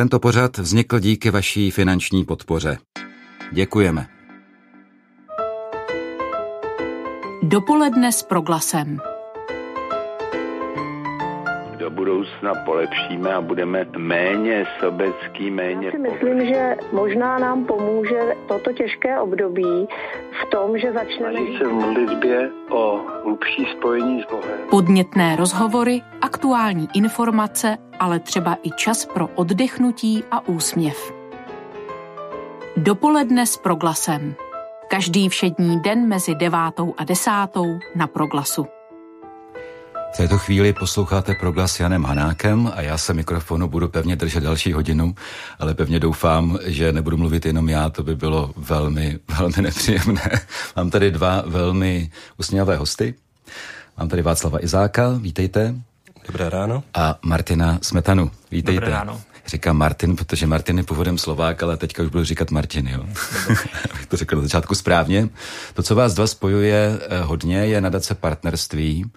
Tento pořad vznikl díky vaší finanční podpoře. Děkujeme. Dopoledne s proglasem do budoucna polepšíme a budeme méně sobecký, méně... Já si myslím, že možná nám pomůže toto těžké období v tom, že začneme... Snaží se v modlitbě o hlubší spojení s Bohem. Podnětné rozhovory, aktuální informace, ale třeba i čas pro oddechnutí a úsměv. Dopoledne s proglasem. Každý všední den mezi devátou a desátou na proglasu. V této chvíli posloucháte proglas Janem Hanákem a já se mikrofonu budu pevně držet další hodinu, ale pevně doufám, že nebudu mluvit jenom já, to by bylo velmi, velmi nepříjemné. Mám tady dva velmi usměvavé hosty. Mám tady Václava Izáka, vítejte. Dobré ráno. A Martina Smetanu, vítejte. Dobré ráno. Říkám Martin, protože Martin je původem Slovák, ale teďka už budu říkat Martin, jo. Abych to řekl na začátku správně. To, co vás dva spojuje eh, hodně, je nadace partnerství.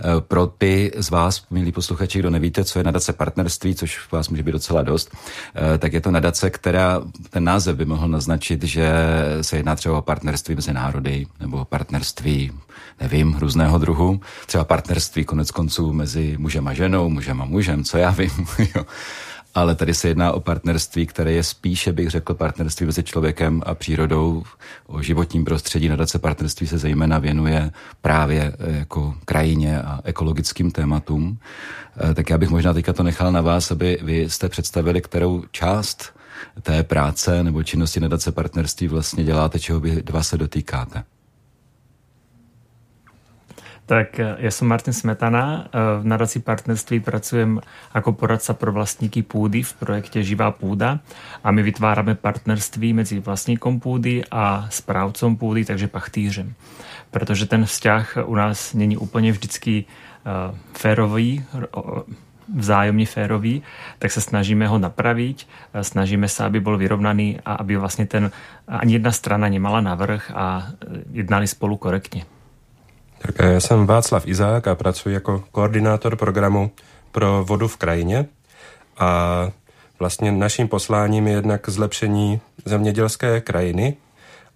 Eh, pro ty z vás, milí posluchači, kdo nevíte, co je nadace partnerství, což vás může být docela dost, eh, tak je to nadace, která, ten název by mohl naznačit, že se jedná třeba o partnerství mezi národy, nebo partnerství, nevím, různého druhu, třeba partnerství konec konců mezi mužem a ženou, mužem a mužem, co já vím, ale tady se jedná o partnerství, které je spíše, bych řekl, partnerství mezi člověkem a přírodou. O životním prostředí nadace partnerství se zejména věnuje právě eh, jako krajině a ekologickým tématům. Eh, tak já bych možná teďka to nechal na vás, aby vy jste představili, kterou část té práce nebo činnosti nadace partnerství vlastně děláte, čeho vy dva se dotýkáte. Tak eh, ja som Martin Smetana. Eh, v nadací partnerství pracujem ako poradca pro vlastníky půdy v projekte Živá půda a my vytvárame partnerství medzi vlastníkom půdy a správcom půdy, takže pachtýřem. Protože ten vzťah u nás není úplně vždycky eh, férový, vzájomně férový, tak se snažíme ho napravit, snažíme se, aby byl vyrovnaný a aby vlastně ten ani jedna strana nemala navrh a jednali spolu korektně. Tak já jsem Václav Izák a pracuji jako koordinátor programu pro vodu v krajině a vlastně naším posláním je jednak zlepšení zemědělské krajiny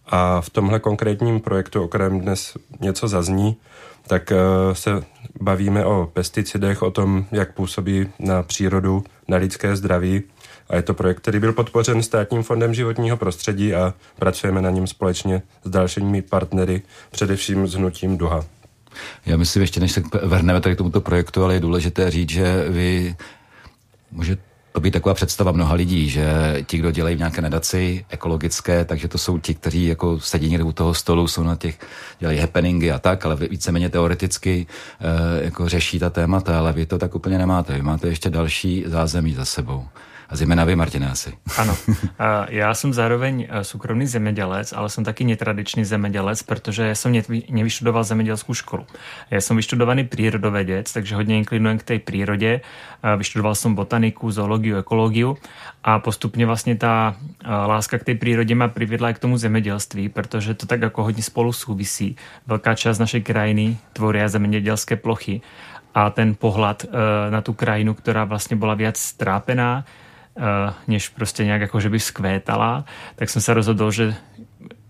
a v tomhle konkrétním projektu, o kterém dnes něco zazní, tak eh, se bavíme o pesticidech, o tom, jak působí na přírodu, na lidské zdraví. A je to projekt, který byl podpořen Státním fondem životního prostředí a pracujeme na něm společně s dalšími partnery, především s hnutím Duha. Já myslím, ještě než se vrhneme tady k tomuto projektu, ale je důležité říct, že vy může to být taková představa mnoha lidí, že ti, kdo dělají v nějaké nadaci ekologické, takže to jsou ti, kteří jako sedí někde u toho stolu, jsou na těch, dělají happeningy a tak, ale víceméně teoreticky e, jako řeší ta témata, ale vy to tak úplně nemáte. Vy máte ještě další zázemí za sebou. A zejména vy, Martina, asi. Ano. Já jsem zároveň e, soukromý zemědělec, ale jsem taky netradičný zemědělec, protože jsem nevyštudoval zemědělskou školu. Já jsem vyštudovaný přírodovědec, takže hodně inklinujem k té přírodě. E, vyštudoval jsem botaniku, zoologii, ekologii a postupně vlastně ta e, láska k té přírodě má přivedla i k tomu zemědělství, protože to tak jako hodně spolu souvisí. Velká část našej krajiny tvoří zemědělské plochy a ten pohled na tu krajinu, která vlastně byla víc strápená, než prostě nějak jako, že by skvétala, tak jsem se rozhodl, že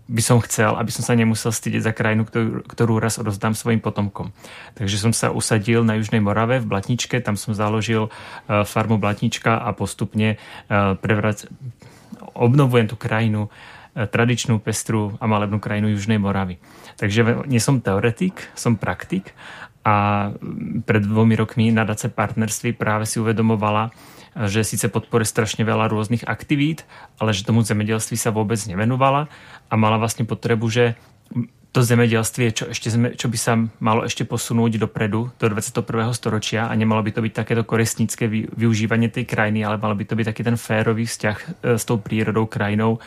by som chcel, aby som sa nemusel stydět za krajinu, ktorú, ktorú raz odozdám svojim potomkom. Takže som sa usadil na Južnej Morave v Blatničke, tam som založil uh, farmu Blatnička a postupne uh, prevrac... obnovujem tú krajinu, uh, tradičnú, pestru a malebnú krajinu Južnej Moravy. Takže nie som teoretik, som praktik a pred dvomi rokmi nadace partnerství práve si uvedomovala, že sice podporuje strašně veľa různých aktivít, ale že tomu zemědělství se vůbec nevenovala a mala vlastně potřebu, že to zemědělství, čo, ešte, čo by sa malo ešte posunúť dopredu, do 21. storočia a nemalo by to byť takéto koristnické využívanie tej krajiny, ale malo by to byť taký ten férový vzťah e, s tou prírodou, krajinou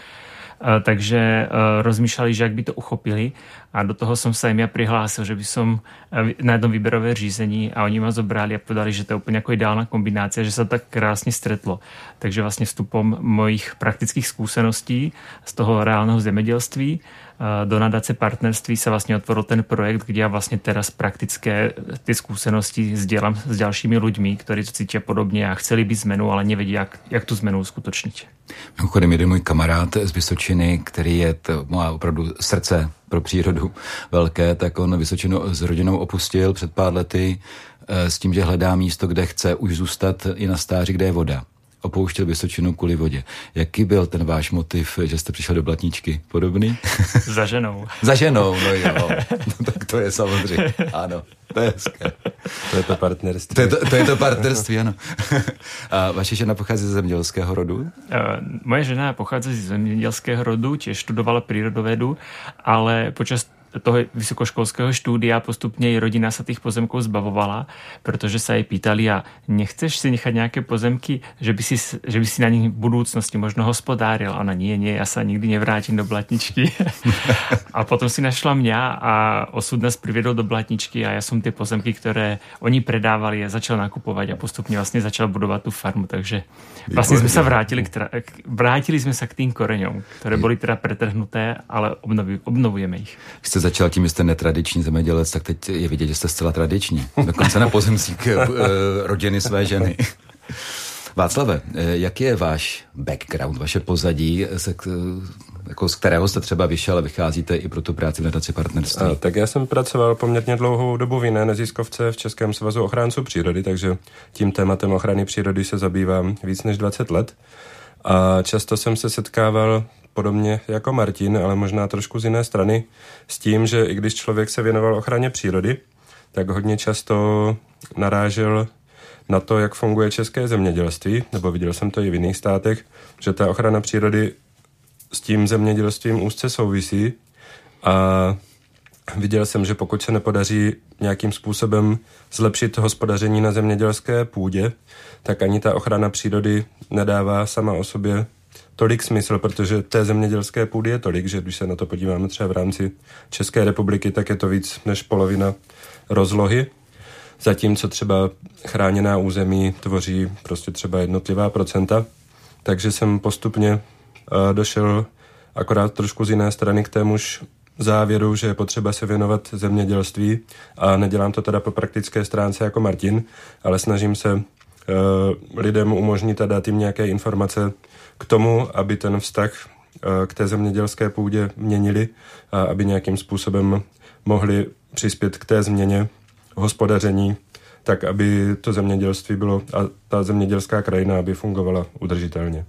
takže rozmýšľali, že jak by to uchopili a do toho som sa im ja prihlásil, že by som na jednom výberové řízení a oni ma zobrali a povedali, že to je úplne ako ideálna kombinácia, že sa tak krásne stretlo. Takže vlastne vstupom mojich praktických skúseností z toho reálneho zemedělství do nadace partnerství sa vlastne otvoril ten projekt, kde ja vlastne teraz praktické ty skúsenosti sdielam s ďalšími ľuďmi, ktorí to cítia podobne a chceli by zmenu, ale nevedia, jak, jak tu zmenu uskutočniť. Mimochodem, jeden můj kamarád z Vysočiny, který je, to, má opravdu srdce pro přírodu velké, tak on Vysočinu s rodinou opustil před pár lety eh, s tím, že hledá místo, kde chce už zůstat i na stáří, kde je voda opouštěl Vysočinu kvůli vodě. Jaký byl ten váš motiv, že jste přišel do Blatničky? Podobný? Za ženou. Za ženou, no jo. No, tak to je samozřejmě, ano. To je hezké. To je to partnerství. To je to, to, je to partnerství, ano. A vaše žena pochází ze zemědělského rodu? Uh, moje žena pochází ze zemědělského rodu, tiež študovala prírodovedu, ale počas toho vysokoškolského štúdia postupne jej rodina sa tých pozemkov zbavovala, pretože sa jej pýtali a nechceš si nechať nejaké pozemky, že by si, že by si na nich v budúcnosti možno hospodáril. Ona nie, nie, ja sa nikdy nevrátim do Blatničky. a potom si našla mňa a osud nás priviedol do Blatničky a ja som tie pozemky, ktoré oni predávali a začal nakupovať a postupne vlastne začal budovať tú farmu. Takže vlastne sme sa vrátili, k, vrátili sme sa k tým koreňom, ktoré boli teda pretrhnuté, ale obnovujeme ich. Ste začal tím, že jste netradiční zemědělec, tak teď je vidět, že jste zcela tradiční. Dokonce na pozemcík eh, rodiny své ženy. Václave, eh, jaký je váš background, vaše pozadí, se, jako z kterého jste třeba vyšel a vycházíte i pro tu práci v nadaci partnerství? A, tak já jsem pracoval poměrně dlouhou dobu v jiné neziskovce v Českém svazu ochránců přírody, takže tím tématem ochrany přírody se zabývám víc než 20 let. A často jsem se setkával podobně jako Martin, ale možná trošku z jiné strany, s tím, že i když člověk se věnoval ochraně přírody, tak hodně často narážel na to, jak funguje české zemědělství, nebo viděl jsem to i v jiných státech, že ta ochrana přírody s tím zemědělstvím úzce souvisí. A viděl jsem, že pokud se nepodaří nějakým způsobem zlepšit hospodaření na zemědělské půdě, tak ani ta ochrana přírody nedává sama o sobě tolik smysl, protože té zemědělské půdy je tolik, že když se na to podíváme třeba v rámci České republiky, tak je to víc než polovina rozlohy. Zatímco třeba chráněná území tvoří prostě třeba jednotlivá procenta. Takže jsem postupně uh, došel akorát trošku z jiné strany k témuž závěru, že je potřeba se věnovat zemědělství a nedělám to teda po praktické stránce jako Martin, ale snažím se uh, lidem umožnit a dát jim nějaké informace, k tomu, aby ten vztah eh, k té zemědělské půdě měnili a aby nějakým způsobem mohli přispět k té změně hospodaření, tak aby to zemědělství bylo a ta zemědělská krajina, aby fungovala udržitelně.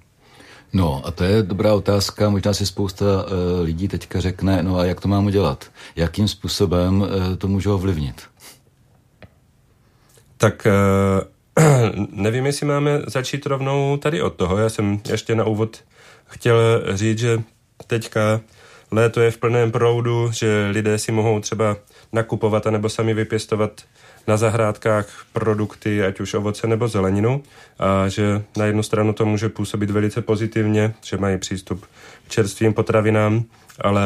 No a to je dobrá otázka, možná si spousta uh, lidí teďka řekne, no a jak to mám udělat? Jakým způsobem uh, to můžu ovlivnit? Tak uh, nevím, jestli máme začít rovnou tady od toho. Já jsem ještě na úvod chtěl říct, že teďka léto je v plném proudu, že lidé si mohou třeba nakupovat anebo sami vypěstovat na zahrádkách produkty, ať už ovoce nebo zeleninu a že na jednu stranu to může působit velice pozitivně, že mají přístup k čerstvým potravinám, ale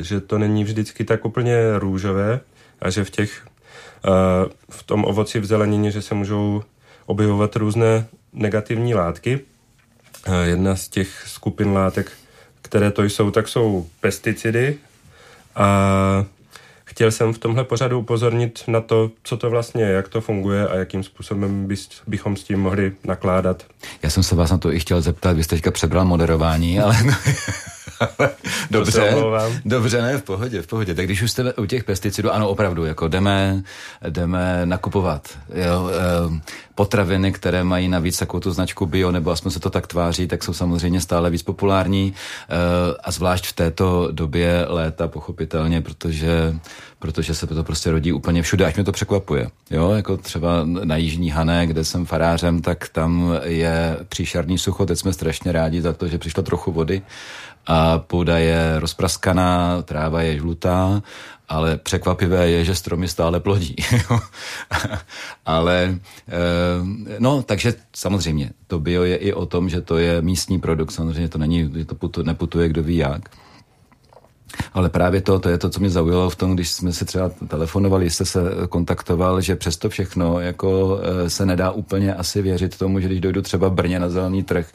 že to není vždycky tak úplně růžové a že v těch v tom ovoci v zelenině, že se můžou objevovat různé negativní látky. Jedna z těch skupin látek, které to jsou, tak jsou pesticidy. A chtěl jsem v tomhle pořadu upozornit na to, co to vlastně je, jak to funguje a jakým způsobem bychom s tím mohli nakládat. Já jsem se vás na to i chtěl zeptat, vy jste teďka přebral moderování, ale dobře, dobře, ne, v pohodě, v pohodě. Tak když už jste u těch pesticidů, ano, opravdu, jako jdeme, jdeme nakupovat jo, eh, potraviny, které mají navíc takovou tu značku bio, nebo aspoň se to tak tváří, tak jsou samozřejmě stále víc populární eh, a zvlášť v této době léta, pochopitelně, protože protože se to prostě rodí úplně všude, až mě to překvapuje. Jo, jako třeba na Jižní Hané, kde jsem farářem, tak tam je příšerný sucho, teď jsme strašně rádi za to, že přišlo trochu vody a půda je rozpraskaná, tráva je žlutá ale překvapivé je, že stromy stále plodí. ale no, takže samozřejmě to bio je i o tom, že to je místní produkt, samozřejmě to není, to putu, neputuje kdo ví jak. Ale právě to, to je to, co mě zaujalo v tom, když jsme se třeba telefonovali, jste se kontaktoval, že přesto všechno jako eh, se nedá úplně asi věřit tomu, že když dojdu třeba Brně na zelený trh,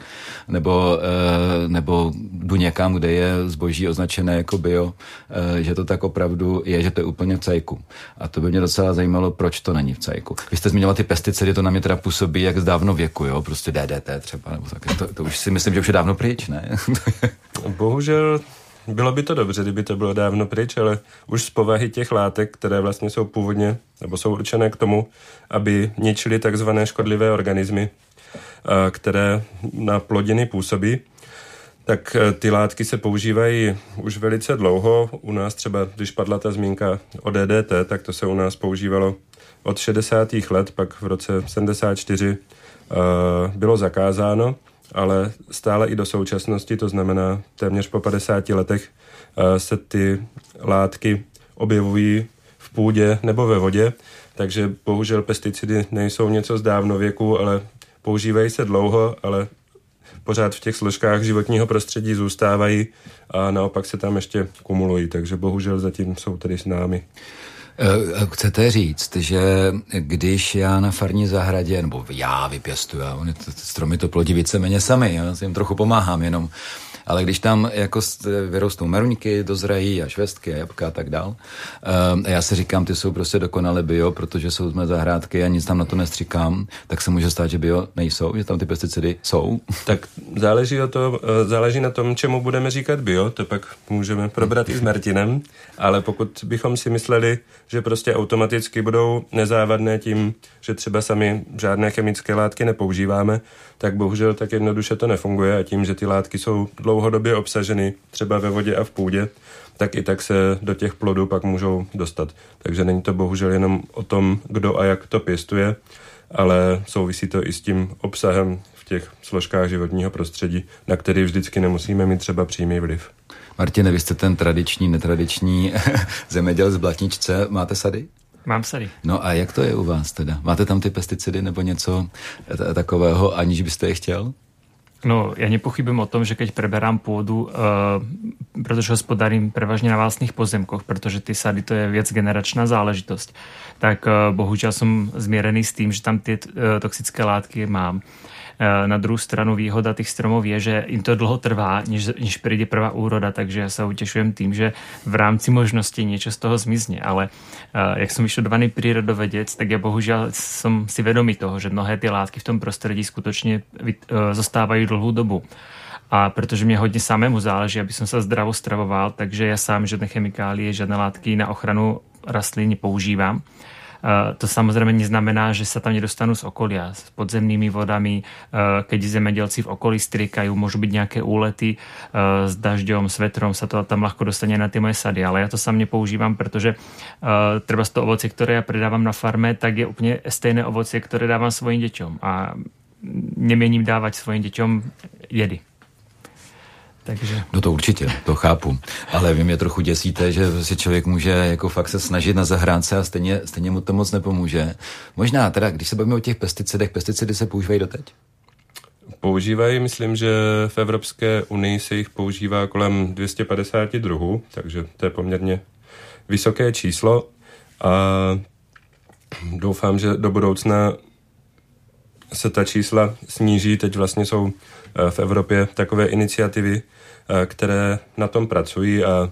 nebo, eh, nebo jdu někam, kde je zboží označené jako bio, eh, že to tak opravdu je, že to je úplně v cajku. A to by mě docela zajímalo, proč to není v cajku. Vy jste zmiňoval ty pesticidy, to na mě teda působí jak z dávno věku, jo, prostě DDT třeba, nebo tak. To, to už si myslím, že už je dávno pryč, ne? Bohužel bylo by to dobře, kdyby to bylo dávno pryč, ale už z povahy těch látek, které vlastně jsou původně, nebo jsou určené k tomu, aby ničili takzvané škodlivé organismy, které na plodiny působí, tak e, ty látky se používají už velice dlouho. U nás třeba, když padla ta zmínka o DDT, tak to se u nás používalo od 60. let, pak v roce 74 e, bylo zakázáno ale stále i do současnosti, to znamená téměř po 50 letech, eh, se ty látky objevují v půdě nebo ve vodě, takže bohužel pesticidy nejsou něco z dávnověku, ale používají se dlouho, ale pořád v těch složkách životního prostředí zůstávají a naopak se tam ještě kumulují, takže bohužel zatím jsou tady s námi. Eh, chcete říct, že když já na farní zahradě, nebo já vypěstuju, oni stromy to plodí víceméně sami, já jim trochu pomáhám jenom, ale když tam jako vyrostou meruňky, dozrají a švestky a jabka a tak dál, a já si říkám, ty jsou prostě dokonale bio, protože jsou z mé zahrádky a nic tam na to nestříkám, tak se může stát, že bio nejsou, že tam ty pesticidy jsou. Tak záleží, o to, eh, záleží na tom, čemu budeme říkat bio, to pak můžeme probrat i s Martinem, ale pokud bychom si mysleli, že prostě automaticky budou nezávadné tím, že třeba sami žádné chemické látky nepoužíváme, tak bohužel tak jednoduše to nefunguje a tím, že ty látky jsou dlouhodobě obsaženy třeba ve vodě a v půdě, tak i tak se do těch plodů pak můžou dostat. Takže není to bohužel jenom o tom, kdo a jak to pěstuje, ale souvisí to i s tím obsahem v těch složkách životního prostředí, na který vždycky nemusíme mít třeba přímý vliv. Martine, vy jste ten tradiční, netradiční zeměděl z Blatničce. Máte sady? Mám sady. No a jak to je u vás teda? Máte tam ty pesticidy nebo něco takového, aniž byste je chtěl? No, ja nepochybujem o tom, že keď preberám pôdu, uh, pretože hospodárím prevažne na vlastných pozemkoch, pretože ty sady to je viac generačná záležitosť, tak uh, bohužiaľ som zmierený s tým, že tam tie uh, toxické látky mám. Eh, na druhou stranu výhoda těch stromov je, že jim to dlho trvá, než, než přijde prvá úroda, takže já se utěšujem tím, že v rámci možnosti něco z toho zmizne. Ale uh, jak jsem vyštudovaný přírodovedec, tak já bohužel jsem si vědomý toho, že mnohé ty látky v tom prostředí skutečně uh, zostávají dlouhou dobu. A protože mě hodně samému záleží, aby som sa zdravo stravoval, takže já sám žádné chemikálie, žádné látky na ochranu rastlín nepoužívám. To samozrejme neznamená, že sa tam nedostanú z okolia, s podzemnými vodami, keď zemedelci v okolí strikajú, môžu byť nejaké úlety s dažďom, s vetrom, sa to tam ľahko dostane na tie moje sady, ale ja to sám nepoužívam, pretože treba z to ovocie, ktoré ja predávam na farme, tak je úplne stejné ovocie, ktoré dávam svojim deťom a nemiením dávať svojim deťom jedy. Takže... No to určitě, to chápu. Ale vy mě trochu děsíte, že si člověk může jako fakt se snažit na zahránce a stejně, stejně mu to moc nepomůže. Možná teda, když se bavíme o těch pesticidech, pesticidy se používají doteď? Používají, myslím, že v Evropské unii se jich používá kolem 250 druhů, takže to je poměrně vysoké číslo a doufám, že do budoucna se ta čísla sníží. Teď vlastně jsou v Evropě takové iniciativy, eh, které na tom pracují a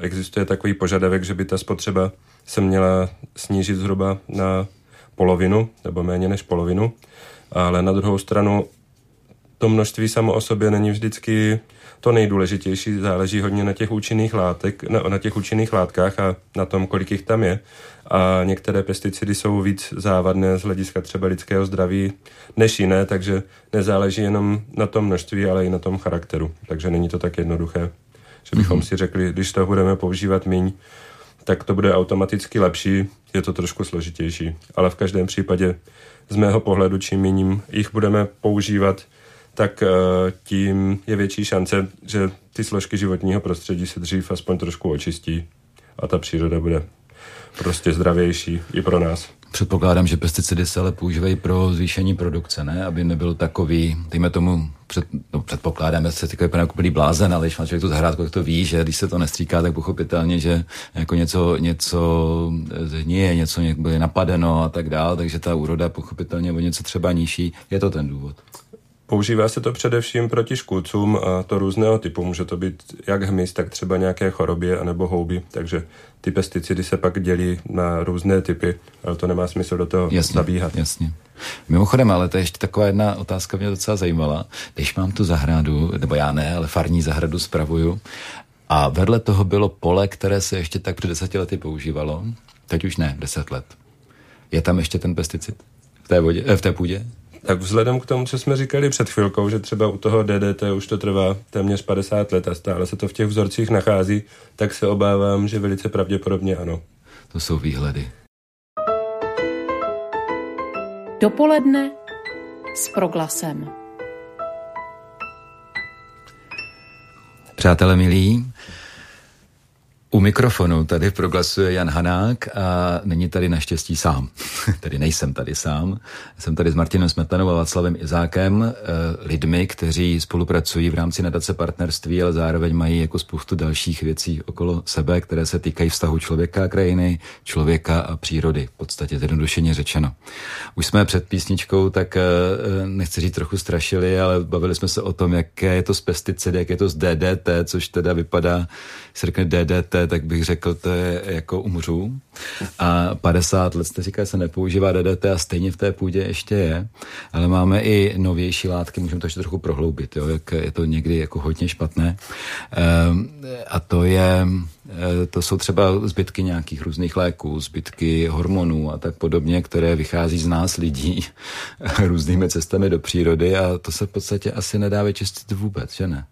existuje takový požadavek, že by ta spotřeba se měla snížit zhruba na polovinu, nebo méně než polovinu. Ale na druhou stranu to množství samo o sobě není vždycky to nejdůležitější, záleží hodně na těch účinných látek, na, na těch účinných látkách a na tom, kolik jich tam je. A některé pesticidy jsou víc závadné z hlediska třeba lidského zdraví než jiné, takže nezáleží jenom na tom množství, ale i na tom charakteru. Takže není to tak jednoduché, že bychom mm-hmm. si řekli, když to budeme používat míň, tak to bude automaticky lepší, je to trošku složitější. Ale v každém případě z mého pohledu, čím méním jich budeme používat, tak eh, tím je větší šance, že ty složky životního prostředí se dřív aspoň trošku očistí. a ta příroda bude prostě zdravější i pro nás. Předpokládám, že pesticidy se ale používají pro zvýšení produkce, ne? Aby nebyl takový, dejme tomu, před, no, předpokládám, že se takový jako úplný blázen, ale když má člověk tu zahrádku, tak to ví, že když se to nestříká, tak pochopitelně, že jako něco, něco zhníje, něco je napadeno a tak dále, takže ta úroda pochopitelně o něco třeba nižší. Je to ten důvod. Používá se to především proti škůdcům a to různého typu. Může to být jak hmyz, tak třeba nějaké chorobě anebo houby, takže ty pesticidy se pak dělí na různé typy, ale to nemá smysl do toho jasně, zabíhat. Jasně. Mimochodem, ale to je ještě taková jedna otázka mě docela zajímala. Když mám tu zahradu, nebo já ne, ale farní zahradu spravuju, a vedle toho bylo pole, které se ještě tak před deseti lety používalo, teď už ne, deset let. Je tam ještě ten pesticid v té, vodě, eh, v té půdě? Tak vzhledem k tomu, co jsme říkali před chvilkou, že třeba u toho DDT už to trvá téměř 50 let a stále se to v těch vzorcích nachází, tak se obávám, že velice pravděpodobně ano. To jsou výhledy. Dopoledne s proglasem. Přátelé milí, u mikrofonu tady proglasuje Jan Hanák a není tady naštěstí sám. tedy nejsem tady sám. Jsem tady s Martinem Smetanou a Václavem Izákem, eh, lidmi, kteří spolupracují v rámci nadace partnerství, ale zároveň mají jako spoustu dalších věcí okolo sebe, které se týkají vztahu člověka a krajiny, člověka a přírody, v podstatě zjednodušeně řečeno. Už jsme před písničkou, tak eh, eh, nechci říct trochu strašili, ale bavili jsme se o tom, jaké je to s pesticidy, jak je to s DDT, což teda vypadá, se řekne DDT, tak bych řekl, to je jako umřu. A 50 let jste říkal, se nepoužívá DDT a stejně v té půdě ještě je. Ale máme i novější látky, můžeme to ještě trochu prohloubit, jo, jak je to někdy jako hodně špatné. Ehm, a to je, eh, to jsou třeba zbytky nějakých různých léků, zbytky hormonů a tak podobně, které vychází z nás lidí různými cestami do přírody a to se v podstatě asi nedá vyčistit vůbec, že ne?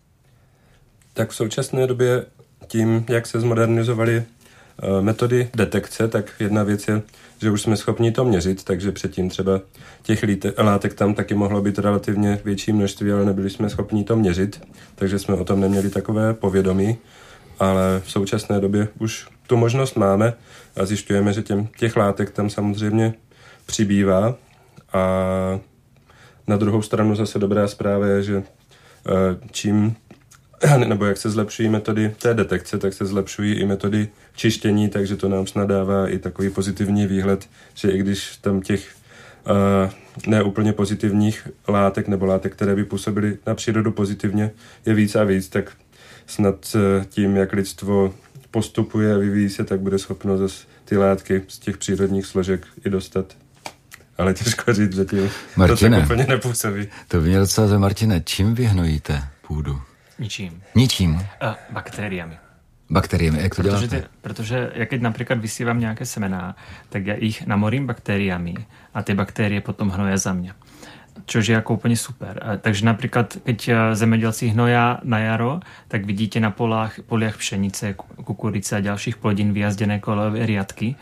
Tak v současné době tím, jak se zmodernizovaly eh, metody detekce, tak jedna věc je, že už jsme schopni to měřit, takže předtím třeba těch látek tam taky mohlo být relativně větší množství, ale nebyli jsme schopni to měřit, takže jsme o tom neměli takové povědomí, ale v současné době už tu možnost máme a zjišťujeme, že těm, těch látek tam samozřejmě přibývá. A na druhou stranu zase dobrá zpráva je, že eh, čím nebo jak se zlepšují metody té detekce, tak se zlepšují i metody čištění, takže to nám snad dává i takový pozitivní výhled, že i když tam těch uh, neúplně pozitivních látek nebo látek, které by působily na přírodu pozitivně, je víc a víc, tak snad uh, tím, jak lidstvo postupuje a vyvíjí se, tak bude schopno zase ty látky z těch přírodních složek i dostat. Ale těžko říct zatím. Martine, to tak úplně nepůsobí. To by mě docela Martine, čím vyhnojíte půdu? Ničím. Ničím? Uh, baktériami. Bakteriemi, jak to protože děláte? Ty, protože ja keď napríklad vysívam nejaké semená, tak ja ich namorím baktériami a tie baktérie potom hnoja za mňa. Čož je ako úplne super. Takže napríklad, keď e, zemedělci hnoja na jaro, tak vidíte na polách, poliach pšenice, kukurice a ďalších plodín vyjazdené kolové riadky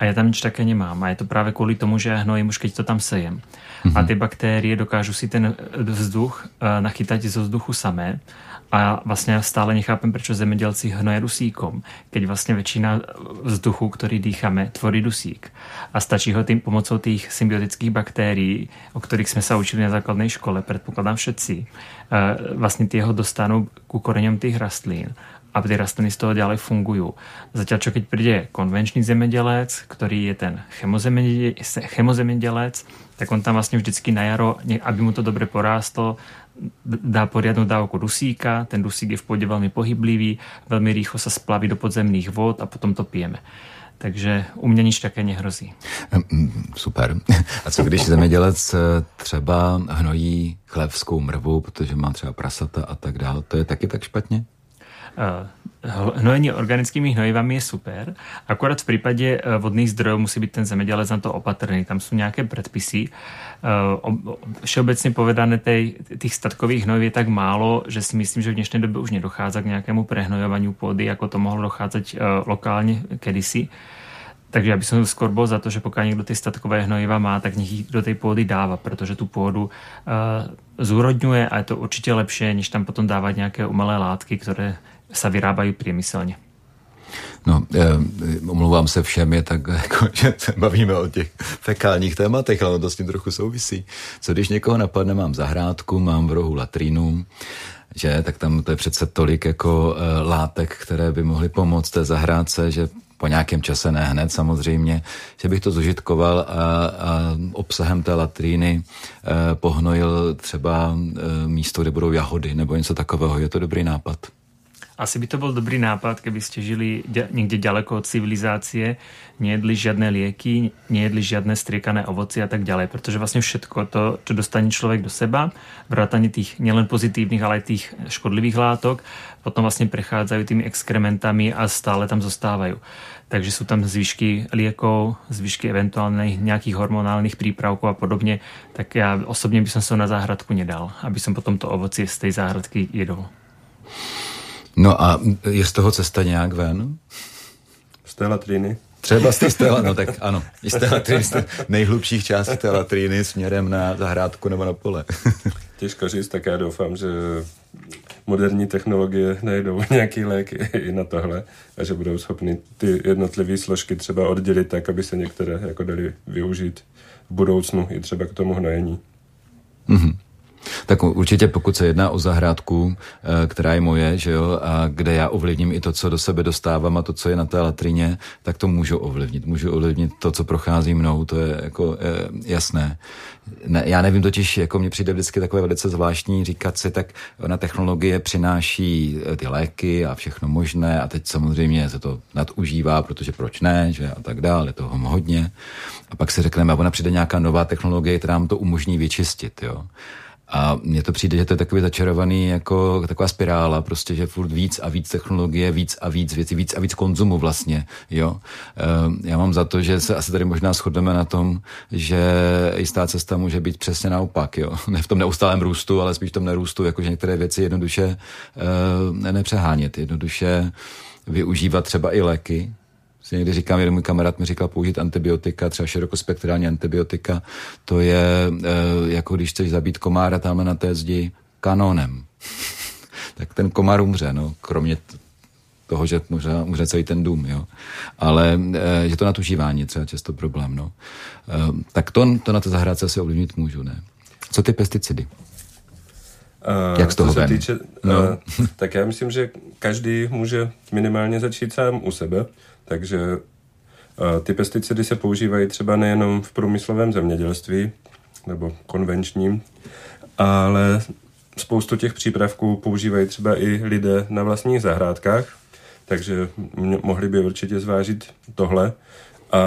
a ja tam nič také nemám. A je to práve kvôli tomu, že ja hnojím už keď to tam sejem. Mm-hmm. A tie baktérie dokážu si ten vzduch e, nachytať zo vzduchu samé a vlastně stále nechápem, prečo zemědělci hnoje dusíkom, keď vlastně väčšina vzduchu, ktorý dýchame, tvorí dusík. A stačí ho tým pomocou tých symbiotických baktérií, o ktorých sme sa učili na základnej škole, predpokladám všetci, vlastně tie ho dostanú ku koreňom tých rastlín a ty rastliny z toho ďalej fungujú. Zatiaľ, čo keď príde konvenčný zemedělec, ktorý je ten chemozemedělec, tak on tam vlastně vždycky na jaro, aby mu to dobre porástlo, dá poriadnu dávku dusíka, ten dusík je v pôde veľmi pohyblivý, veľmi rýchlo sa splaví do podzemných vod a potom to pijeme. Takže u mě nič také nehrozí. Super. A co když zemědělec eh, třeba hnojí chlebskou mrvu, protože má třeba prasata a tak dále, to je taky tak špatně? Eh, hnojenie organickými hnojivami je super, akorát v prípade eh, vodných zdrojov musí byť ten zemedělec na to opatrný. Tam sú nejaké predpisy. Eh, všeobecne povedané tých statkových hnojiv je tak málo, že si myslím, že v dnešnej dobe už nedochádza k nejakému prehnojovaniu pôdy, ako to mohlo dochádzať lokálne kedysi. Takže ja by som skôr bol za to, že pokiaľ niekto tie statkové hnojiva má, tak ich do tej pôdy dáva, pretože tú pôdu uh, zúrodňuje a je to určite lepšie, než tam potom dávať nejaké umelé látky, ktoré sa vyrábajú priemyselne. No, eh, omlouvám se všem, je tak, jako, že se bavíme o těch fekálních tématech, ale to s tím trochu souvisí. Co když někoho napadne, mám zahrádku, mám v rohu latrínu, že, tak tam to je přece tolik jako e, látek, které by mohly pomoct té zahrádce, že po nějakém čase, ne hned samozřejmě, že bych to zužitkoval a, a obsahem té latríny e, pohnojil třeba e, místo, kde budou jahody nebo něco takového. Je to dobrý nápad? Asi by to bol dobrý nápad, keby ste žili niekde ďaleko od civilizácie, nejedli žiadne lieky, nejedli žiadne striekané ovoci a tak ďalej, pretože vlastne všetko to, čo dostane človek do seba, vrátanie tých nielen pozitívnych, ale aj tých škodlivých látok, potom vlastne prechádzajú tými exkrementami a stále tam zostávajú. Takže sú tam zvyšky liekov, zvyšky eventuálnych nejakých hormonálnych prípravkov a podobne, tak ja osobne by som sa na záhradku nedal, aby som potom to ovocie z tej záhradky jedol. No a je z toho cesta nějak ven? Z té latríny? Třeba z té no tak ano, z té latríny, z té nejhlubších částí té latríny směrem na zahrádku nebo na pole. Těžko říct, tak já doufám, že moderní technologie najdou nějaký lék i na tohle a že budou schopni ty jednotlivé složky třeba oddělit tak, aby se některé jako dali využít v budoucnu i třeba k tomu hnojení. Mm-hmm. Tak určitě pokud se jedná o zahrádku, eh, která je moje, že jo, a kde já ovlivním i to, co do sebe dostávám a to, co je na té latrině, tak to můžu ovlivnit. Můžu ovlivnit to, co prochází mnou, to je jako eh, jasné. Ne, já nevím totiž, jako mě přijde vždycky takové velice zvláštní říkat si, tak ona technologie přináší eh, ty léky a všechno možné a teď samozřejmě se to nadužívá, protože proč ne, že a tak dále, toho hodně. A pak si řekneme, a ona přijde nějaká nová technologie, která nám to umožní vyčistit, jo. A mně to přijde, že to je takový začarovaný, jako taková spirála, prostě, že furt víc a víc technologie, víc a víc věcí, víc a víc konzumu vlastně, jo. Ehm, já mám za to, že se asi tady možná shodneme na tom, že jistá cesta může být přesně naopak, jo. Ne v tom neustálém růstu, ale spíš v tom nerůstu, jakože některé věci jednoduše uh, nepřehánět, jednoduše využívat třeba i léky, si někdy říkám, jeden můj kamarád mi říkal použít antibiotika, třeba širokospektrální antibiotika, to je e, jako když chceš zabít komára tam na té zdi kanónem. tak ten komár umře, no, kromě toho, že možná umře celý ten dům, jo. Ale e, že to natužívání je třeba často problém, no. E, tak to, to na té zahrádce se ovlivnit můžu, ne. Co ty pesticidy? Uh, Jak z toho se týče, no. uh, tak já myslím, že každý může minimálně začít sám u sebe. Takže eh, ty pesticidy se používají třeba nejenom v průmyslovém zemědělství nebo konvenčním, ale spoustu těch přípravků používají třeba i lidé na vlastních zahrádkách, takže mohli by určitě zvážit tohle a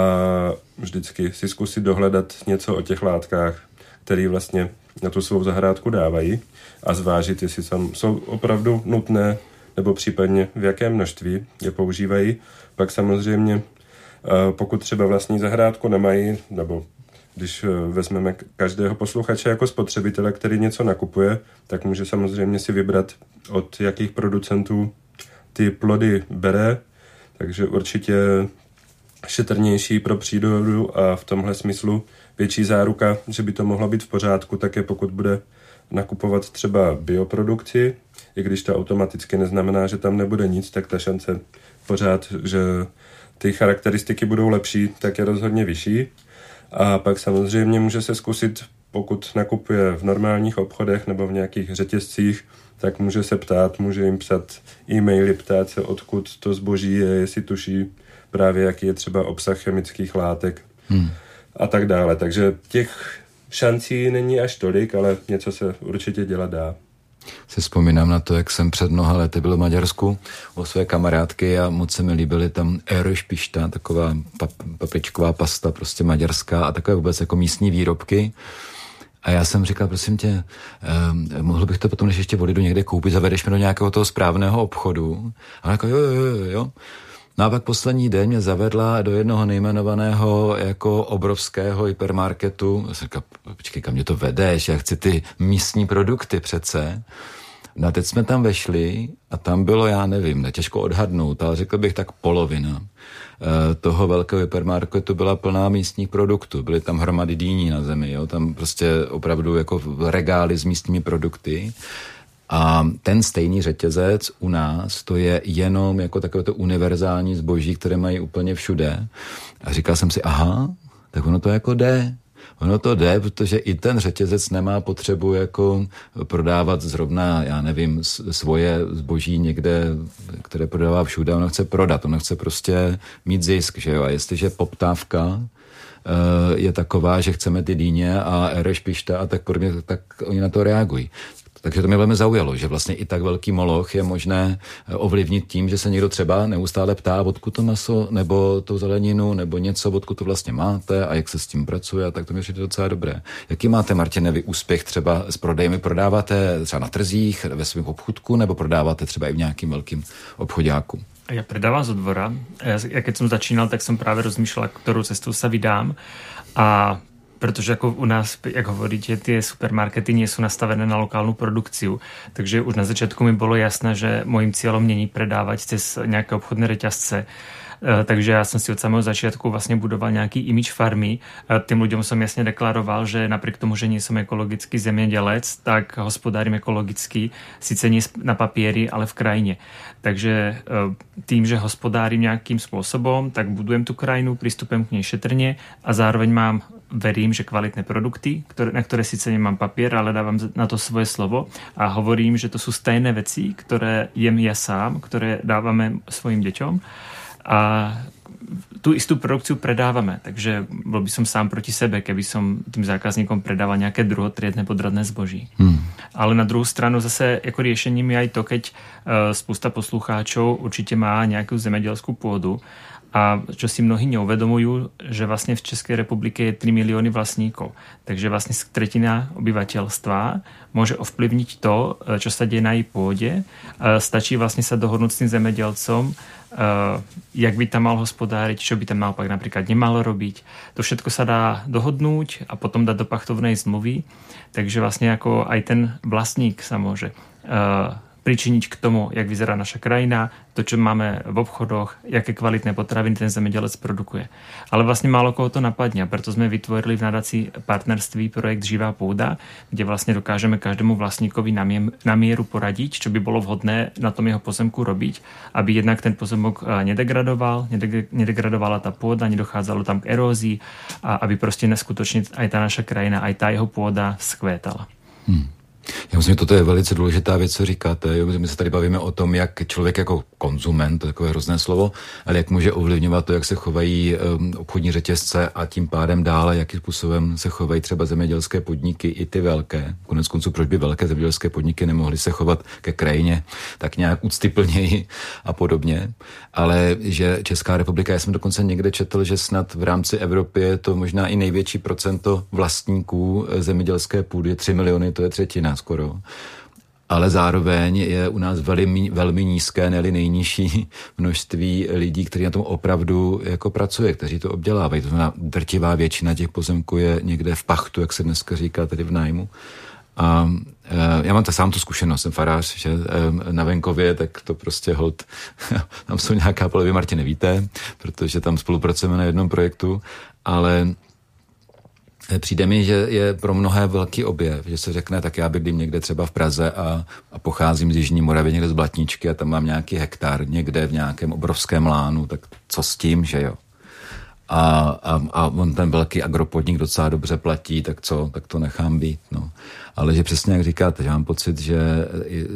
vždycky si zkusit dohledat něco o těch látkách, které vlastně na tu svou zahrádku dávají a zvážit, jestli jsou opravdu nutné nebo případně v jakém množství je používají. Pak samozřejmě, eh, pokud třeba vlastní zahrádku nemají, nebo když eh, vezmeme každého posluchače jako spotřebitele, který něco nakupuje, tak může samozřejmě si vybrat, od jakých producentů ty plody bere, takže určitě šetrnější pro přírodu a v tomhle smyslu větší záruka, že by to mohlo být v pořádku, také pokud bude nakupovat třeba bioprodukci, i když to automaticky neznamená, že tam nebude nic, tak ta šance pořád, že ty charakteristiky budou lepší, tak je rozhodně vyšší. A pak samozřejmě může se zkusit, pokud nakupuje v normálních obchodech nebo v nějakých řetězcích, tak může se ptát, může jim psat e-maily, ptát se, odkud to zboží je, jestli tuší právě, jaký je třeba obsah chemických látek hmm. a tak dále. Takže těch šancí není až tolik, ale něco se určitě dělat dá si vzpomínám na to, jak jsem před mnoha lety byl v Maďarsku o své kamarádky a moc se mi líbily tam Aerošpišta, taková pap, papričková pasta, prostě maďarská a takové vůbec jako místní výrobky. A já jsem říkal, prosím tě, eh, mohl bych to potom, než ještě do někde koupit, zavedeš mi do nějakého toho správného obchodu. A jako jo, jo, jo, jo. No a pak poslední den mě zavedla do jednoho nejmenovaného jako obrovského hypermarketu. Já jsem říkal, počkej, kam mě to vedeš, já chci ty místní produkty přece. No a teď jsme tam vešli a tam bylo, já nevím, netěžko odhadnout, ale řekl bych tak polovina eh, toho velkého hypermarketu byla plná místních produktů. Byly tam hromady dýní na zemi, jo? tam prostě opravdu jako regály s místními produkty. A ten stejný řetězec u nás, to je jenom jako takové to univerzální zboží, které mají úplně všude. A říkal jsem si, aha, tak ono to jako jde. Ono to jde, protože i ten řetězec nemá potřebu jako prodávat zrovna, já nevím, svoje zboží někde, které prodává všude, ono chce prodat, ono chce prostě mít zisk, že jo, a jestliže poptávka eh, je taková, že chceme ty dýně a ereš pišta a tak podobně, tak oni na to reagují. Takže to mě velmi zaujalo, že vlastně i tak velký moloch je možné eh, ovlivnit tím, že se někdo třeba neustále ptá, odkud to maso, nebo tu zeleninu, nebo něco, odkud to vlastně máte a jak se s tím pracuje, tak to mi přijde docela dobré. Jaký máte, Martine, vy úspěch třeba s prodejmi? Prodáváte třeba na trzích, ve svém obchudku, nebo prodáváte třeba i v nějakým velkým obchodáku? Já predávám z odvora. Já, ja keď som začínal, tak som práve rozmýšľal, ktorou cestou sa vydám. A protože jako u nás, jak hovoríte, ty supermarkety nie nastavené na lokálnu produkciu, takže už na začátku mi bylo jasné, že mojím cílem není predávať cez nějaké obchodné reťazce, Eh, takže já jsem si od samého začátku vlastně budoval nějaký image farmy. Eh, tým ľuďom som jasně deklaroval, že napriek tomu, že nie som ekologický zemědělec, tak hospodárím ekologicky, sice nie na papieri, ale v krajině. Takže eh, tým, že hospodárím nějakým způsobem, tak budujem tu krajinu, prístupem k nej šetrně a zároveň mám verím, že kvalitné produkty, ktoré, na které sice nemám papier, ale dávám na to svoje slovo a hovorím, že to jsou stejné věci, které jem ja sám, které dáváme svojim děťom a tu istú produkciu predávame, takže bol by som sám proti sebe, keby som tým zákazníkom predával nejaké druhotriedne podradné zboží. Hmm. Ale na druhou stranu zase jako riešením je aj to, keď uh, spousta poslucháčov určite má nejakú zemedělskú pôdu a čo si mnohí neuvedomujú, že vlastne v Českej republike je 3 milióny vlastníkov. Takže vlastne tretina obyvateľstva môže ovplyvniť to, e, čo sa deje na jej pôde. E, stačí vlastne sa dohodnúť s tým zemedelcom, Uh, jak by tam mal hospodáriť, čo by tam naopak napríklad nemalo robiť. To všetko sa dá dohodnúť a potom dať do pachtovnej zmluvy. Takže vlastne ako aj ten vlastník sa môže uh, pričiniť k tomu, jak vyzerá naša krajina, to, čo máme v obchodoch, jaké kvalitné potraviny ten zemědělec produkuje. Ale vlastně málo koho to napadne, proto jsme vytvorili v nadaci partnerství projekt Živá půda, kde vlastně dokážeme každému vlastníkovi na míru poradit, čo by bylo vhodné na tom jeho pozemku robiť, aby jednak ten pozemok eh, nedegradoval, nedegradovala ta půda, nedocházelo tam k erózii a aby prostě neskutočně aj ta naša krajina, aj ta jeho půda skvétala. Hmm. Já myslím, že toto je velice důležitá věc, co říkáte. Jo? My se tady bavíme o tom, jak člověk jako konzument, to je takové hrozné slovo, ale jak může ovlivňovat to, jak se chovají um, obchodní řetězce a tím pádem dále, jakým způsobem se chovají třeba zemědělské podniky, i ty velké. Konec konců, proč by velké zemědělské podniky nemohly se chovat ke krajině tak nějak úctyplněji a podobně. Ale že Česká republika, já jsem dokonce někde četl, že snad v rámci Evropy je to možná i největší procento vlastníků zemědělské půdy, 3 miliony, to je třetina skoro. Ale zároveň je u nás velmi, velmi nízké, ne nejnižší množství lidí, kteří na tom opravdu jako pracuje, kteří to obdělávají. To znamená, drtivá většina těch pozemků je někde v pachtu, jak se dneska říká, tedy v nájmu. A e, já mám tak sám tu zkušenost, jsem farář, že e, na venkově, tak to prostě hod, tam jsou nějaká polevy, Martě nevíte, protože tam spolupracujeme na jednom projektu, ale Eh, přijde mi, že je pro mnohé velký objev, že se řekne, tak já bydlím někde třeba v Praze a, a pocházím z Jižní Moravy, někde z Blatničky a tam mám nějaký hektar někde v nějakém obrovském lánu, tak co s tím, že jo? A, a, a on ten velký agropodnik docela dobře platí, tak co, tak to nechám být. No. Ale že přesně jak říkáte, že mám pocit, že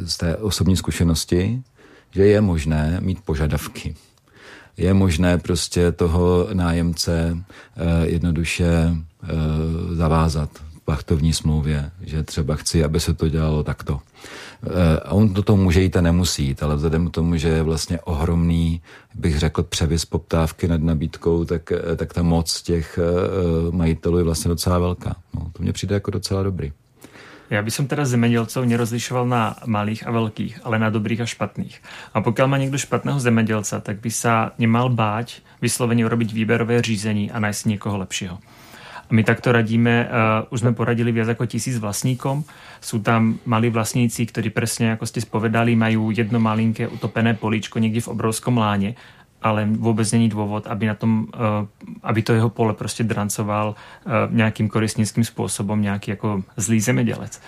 z té osobní zkušenosti, že je možné mít požadavky je možné prostě toho nájemce eh, jednoduše eh, zavázat v pachtovní smlouvě, že třeba chci, aby se to dělalo takto. Eh, a on do toho může jít a nemusí jít, ale vzhledem k tomu, že je vlastně ohromný, bych řekl, převis poptávky nad nabídkou, tak, tak ta moc těch majitelů je vlastně docela velká. No, to mně přijde jako docela dobrý. Já by som teda zemědělcov nerozlišoval na malých a velkých, ale na dobrých a špatných. A pokud má někdo špatného zemědělce, tak by sa nemal báť vysloveně urobiť výberové řízení a najít někoho lepšího. A my takto radíme, uh, už jsme poradili viac jako tisíc vlastníkom. Jsou tam malí vlastníci, kteří přesně, jako ste spovedali, mají jedno malinké utopené políčko někde v obrovskom láně ale vůbec není důvod, aby, na tom, eh, aby to jeho pole prostě drancoval eh, nějakým korisnickým způsobem nějaký jako zlý zemědělec.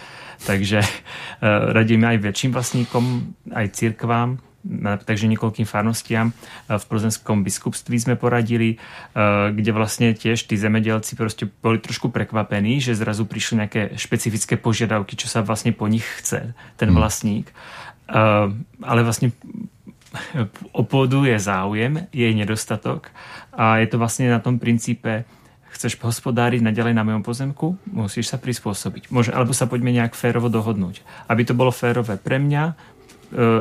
Takže radíme aj väčším vlastníkom, aj církvám, takže niekoľkým farnostiam v plzeňskom biskupství sme poradili, kde vlastne tiež tí zemedelci proste boli trošku prekvapení, že zrazu prišli nejaké špecifické požiadavky, čo sa vlastne po nich chce ten hmm. vlastník. Ale vlastne o pôdu je záujem, je nedostatok a je to vlastne na tom princípe chceš hospodáriť naďalej na mojom pozemku, musíš sa prispôsobiť. Môže, alebo sa poďme nejak férovo dohodnúť. Aby to bolo férové pre mňa,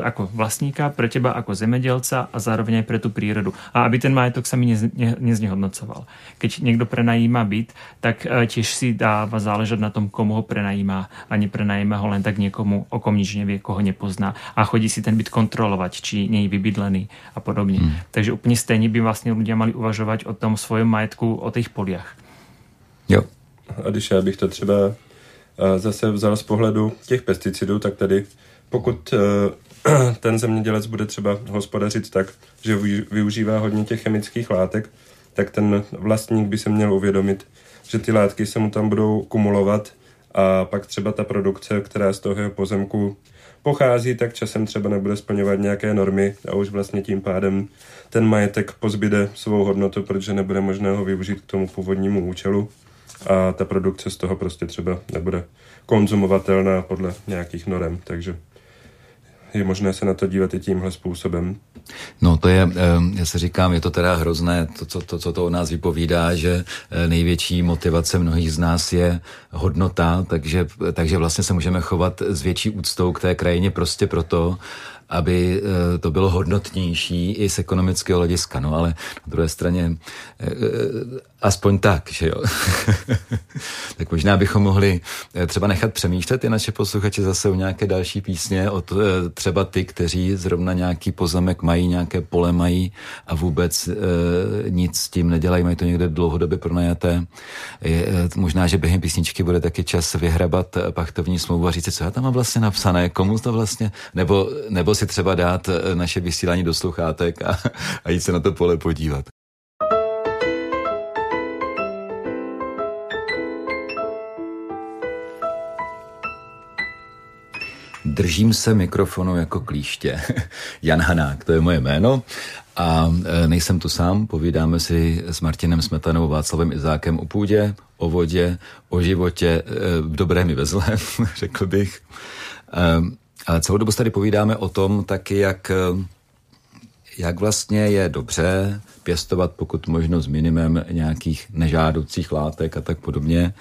ako vlastníka, pre teba ako zemedelca a zároveň aj pre tú prírodu. A aby ten majetok sa mi nez, ne, neznehodnocoval. Keď niekto prenajíma byt, tak e, tiež si dáva záležať na tom, komu ho prenajíma a neprenajíma ho len tak niekomu, o kom nič nevie, koho nepozná a chodí si ten byt kontrolovať, či je vybydlený a podobne. Hmm. Takže úplne stejne by vlastne ľudia mali uvažovať o tom svojom majetku, o tých poliach. Jo. A když já bych to třeba e, zase vzal z pohledu těch pesticidů, tak tady pokud eh, ten zemědělec bude třeba hospodařit tak, že využívá hodně těch chemických látek, tak ten vlastník by se měl uvědomit, že ty látky se mu tam budou kumulovat a pak třeba ta produkce, která z toho pozemku pochází, tak časem třeba nebude splňovat nějaké normy a už vlastně tím pádem ten majetek pozbyde svou hodnotu, protože nebude možné ho využít k tomu původnímu účelu a ta produkce z toho prostě třeba nebude konzumovatelná podle nějakých norem, takže je možné se na to dívat i tímhle způsobem. No to je, já se říkám, je to teda hrozné, to, co to, co to o nás vypovídá, že eh, největší motivace mnohých z nás je hodnota, takže, takže vlastně se můžeme chovat s větší úctou k té krajině prostě proto, aby eh, to bylo hodnotnější i z ekonomického hlediska. No ale na druhé straně eh, aspoň tak, že jo. tak možná bychom mohli eh, třeba nechat přemýšlet i naše posluchače zase o nějaké další písně, o to, třeba ty, kteří zrovna nějaký pozemek mají, nějaké pole mají a vůbec e, nic s tím nedělají, mají to někde dlouhodobě pronajaté. Je, možná, že během písničky bude taky čas vyhrabat pachtovní smlouvu a říct, co já tam mám vlastně napsané, komu to vlastně, nebo, nebo si třeba dát eh, naše vysílání do sluchátek a, a jít se na to pole podívat. Držím se mikrofonu jako klíště. Jan Hanák, to je moje jméno. A eh, nejsem tu sám, povídáme si s Martinem Smetanou, Václavem Izákem o půdě, o vodě, o životě, eh, v dobrém i ve zlém, řekl bych. Ale celou dobu tady povídáme o tom taky, jak, jak vlastně je dobře pěstovat pokud možno s minimem nějakých nežádoucích látek a tak podobně,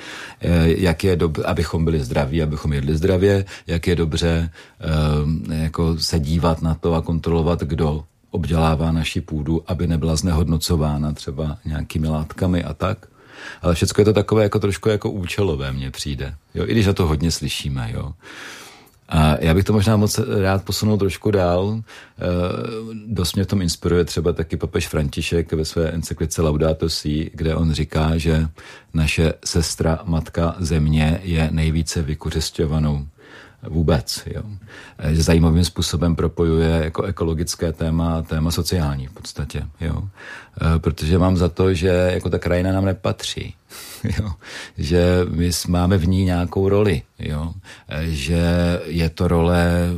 jak je dobře, abychom byli zdraví, abychom jedli zdravě, jak je dobře eh, jako se dívat na to a kontrolovat, kdo obdělává naši půdu, aby nebyla znehodnocována třeba nějakými látkami a tak. Ale všechno je to takové jako trošku jako účelové, mně přijde. Jo, i když za to hodně slyšíme, jo. A já bych to možná moc rád posunul trošku dál. Eh, dost mě v tom inspiruje třeba taky papež František ve své encyklice Laudato Si, kde on říká, že naše sestra, matka země je nejvíce vykořišťovanou vůbec. Jo. Že zajímavým způsobem propojuje jako ekologické téma a téma sociální v podstatě. Jo. E, protože mám za to, že jako ta krajina nám nepatří. Jo. Že my máme v ní nějakou roli. Jo. E, že je to role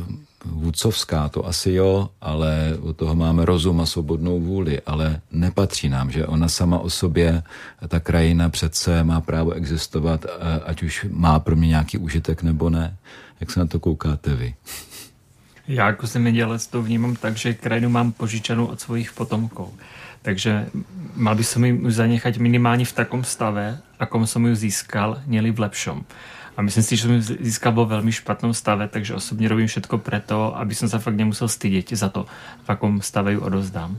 vůdcovská, to asi jo, ale u toho máme rozum a svobodnou vůli, ale nepatří nám, že ona sama o sobě, ta krajina přece má právo existovat, e, ať už má pro mě nějaký užitek nebo ne. Jak se na to koukáte vy? Já jako zemědělec to vnímám tak, že krajinu mám požičanou od svojich potomků. Takže mal by som ju zanechať minimálně v takom stave, akom som ju získal, něli v lepšom. A myslím si, že som ju získal vo veľmi špatnom stave, takže osobně robím všetko preto, aby som sa fakt nemusel stydět za to, v akom stave ju odozdám.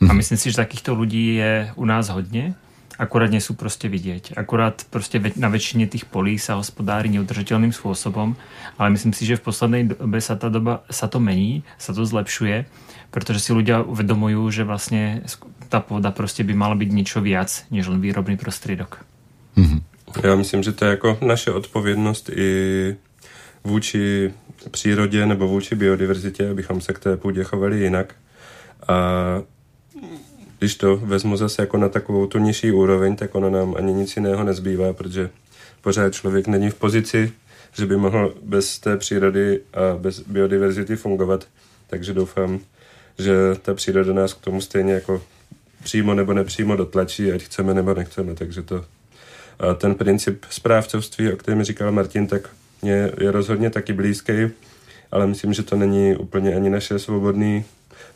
A mhm. myslím si, že takýchto ľudí je u nás hodně akurát nie sú proste vidieť. Akurát proste na väčšine tých polí sa hospodári neudržateľným spôsobom, ale myslím si, že v poslednej dobe sa tá doba sa to mení, sa to zlepšuje, protože si ľudia uvedomujú, že vlastne ta pôda prostě by mala být niečo viac, než len výrobný prostředok. Mm-hmm. Já myslím, že to je jako naše odpovědnost i vůči přírodě nebo vůči biodiverzitě, abychom se k té půdě chovali jinak. A když to vezmu zase jako na takovou tu nižší úroveň, tak ona nám ani nic jiného nezbývá, protože pořád člověk není v pozici že by mohl bez té přírody a bez biodiverzity fungovat. Takže doufám, že ta příroda nás k tomu stejně jako přímo nebo nepřímo dotlačí, ať chceme nebo nechceme. Takže to a ten princip správcovství, o kterém říkal Martin, tak mě je rozhodně taky blízký, ale myslím, že to není úplně ani naše svobodné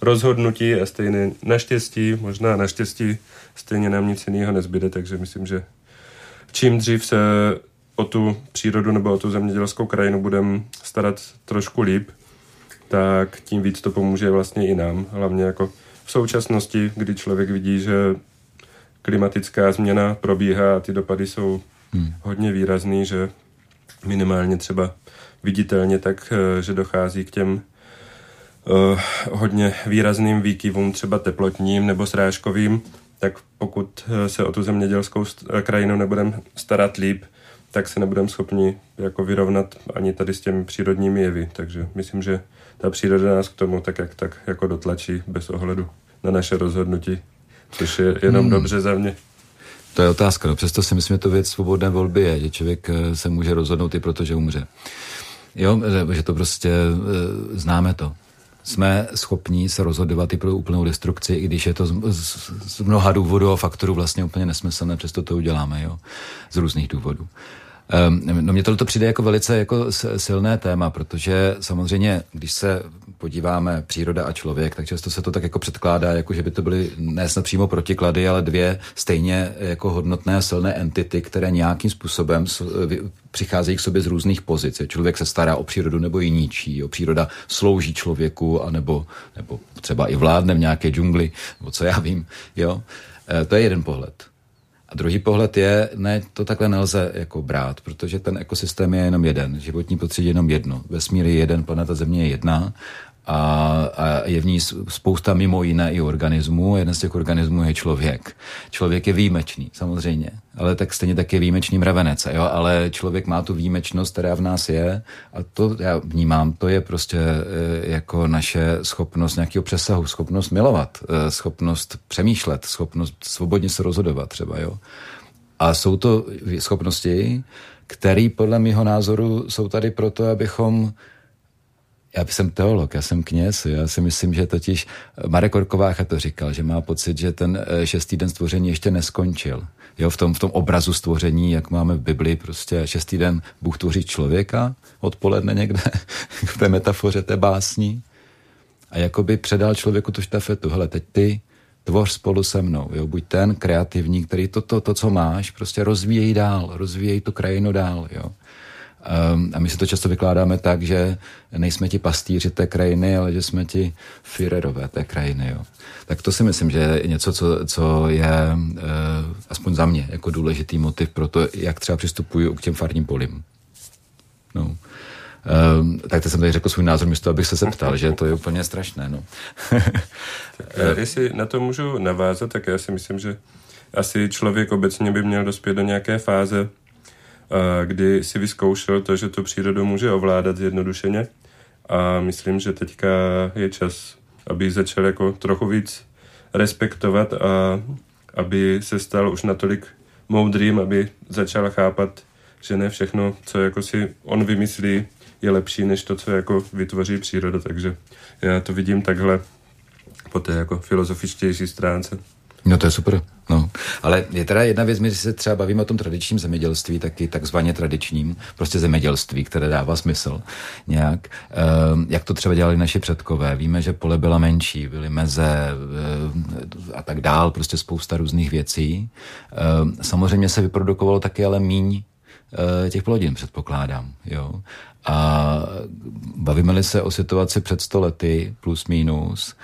rozhodnutí a stejně naštěstí, možná naštěstí, stejně nám nic jiného nezbyde, takže myslím, že čím dřív se o tu přírodu nebo o tu zemědělskou krajinu budeme starat trošku líp, tak tím víc to pomůže vlastně i nám. Hlavně jako v současnosti, kdy člověk vidí, že klimatická změna probíhá a ty dopady jsou hmm. hodně výrazný, že minimálně třeba viditelně tak, eh, že dochází k těm uh, hodně výrazným výkyvům, třeba teplotním nebo srážkovým, tak pokud eh, se o tu zemědělskou krajinu nebudeme starat líp, tak se nebudeme schopni jako vyrovnat ani tady s těmi přírodními jevy. Takže myslím, že ta příroda nás k tomu tak jak tak jako dotlačí bez ohledu na naše rozhodnutí, což je jenom hmm. dobře za mě. To je otázka, no přesto si myslím, že to věc svobodné volby je, že člověk eh, se může rozhodnout i proto, že umře. Jo, že to prostě eh, známe to. Jsme schopní se rozhodovat i pro úplnou destrukci, i když je to z, z, z mnoha důvodů a faktorů vlastně úplně nesmyslné, přesto to uděláme, jo, z různých důvodů. Um, no mně tohle přijde jako velice jako silné téma, protože samozřejmě, když se podíváme příroda a člověk, tak často se to tak jako předkládá, jako že by to byly ne snad přímo protiklady, ale dvě stejně jako hodnotné a silné entity, které nějakým způsobem přicházejí k sobě z různých pozic. Člověk se stará o přírodu nebo ji ničí, o příroda slouží člověku, anebo, nebo třeba i vládne v nějaké džungli, nebo co já vím. Jo? E, to je jeden pohled. A druhý pohled je, ne, to takhle nelze jako brát, protože ten ekosystém je jenom jeden, životní prostředí je jenom jedno, vesmír je jeden, planeta Země je jedna a, a je v ní spousta mimo jiné i organismů. Jeden z těch organismů je člověk. Člověk je výjimečný, samozřejmě, ale tak stejně tak je výjimečný mravenec. Jo? Ale člověk má tu výjimečnost, která v nás je a to já vnímám, to je prostě e, jako naše schopnost nějakého přesahu, schopnost milovat, e, schopnost přemýšlet, schopnost svobodně se rozhodovat třeba. Jo? A jsou to schopnosti, které podle mého názoru jsou tady proto, abychom já jsem teolog, já jsem kněz, já si myslím, že totiž Marek Orkovácha to říkal, že má pocit, že ten eh, šestý den stvoření ještě neskončil. Jo, v tom, v tom obrazu stvoření, jak máme v Biblii, prostě šestý den Bůh tvoří člověka odpoledne někde, v té metafoře té básní a jakoby předal člověku tu štafetu, hele, teď ty tvoř spolu se mnou, jo, buď ten kreativní, který to, to, to co máš, prostě rozvíjej dál, rozvíjej tu krajinu dál, jo. Um, a my si to často vykládáme tak, že nejsme ti pastýři té krajiny, ale že jsme ti firerové té krajiny. Jo. Tak to si myslím, že je něco, co, co je uh, aspoň za mě jako důležitý motiv pro to, jak třeba přistupuju k těm farním polím. No. Um, tak to jsem tady řekl svůj názor, místo abych se zeptal, že to je úplně strašné. No. tak jestli na to můžu navázat, tak já si myslím, že asi člověk obecně by měl dospět do nějaké fáze, kdy si vyzkoušel to, že tu přírodu může ovládat zjednodušeně a myslím, že teďka je čas, aby začal jako trochu víc respektovat a aby se stal už natolik moudrým, aby začal chápat, že ne všechno, co jako si on vymyslí, je lepší, než to, co jako vytvoří příroda, takže já to vidím takhle po té jako filozofičtější stránce. No to je super. No. Ale je teda jedna věc, my se třeba bavíme o tom tradičním zemědělství, taky takzvaně tradičním, prostě zemědělství, které dává smysl nějak. Ehm, jak to třeba dělali naši předkové. Víme, že pole byla menší, byly meze ehm, a tak dál, prostě spousta různých věcí. Ehm, samozřejmě se vyprodukovalo taky ale míň eh, těch plodin, předpokládám. Jo. A bavíme-li se o situaci před stolety, plus minus,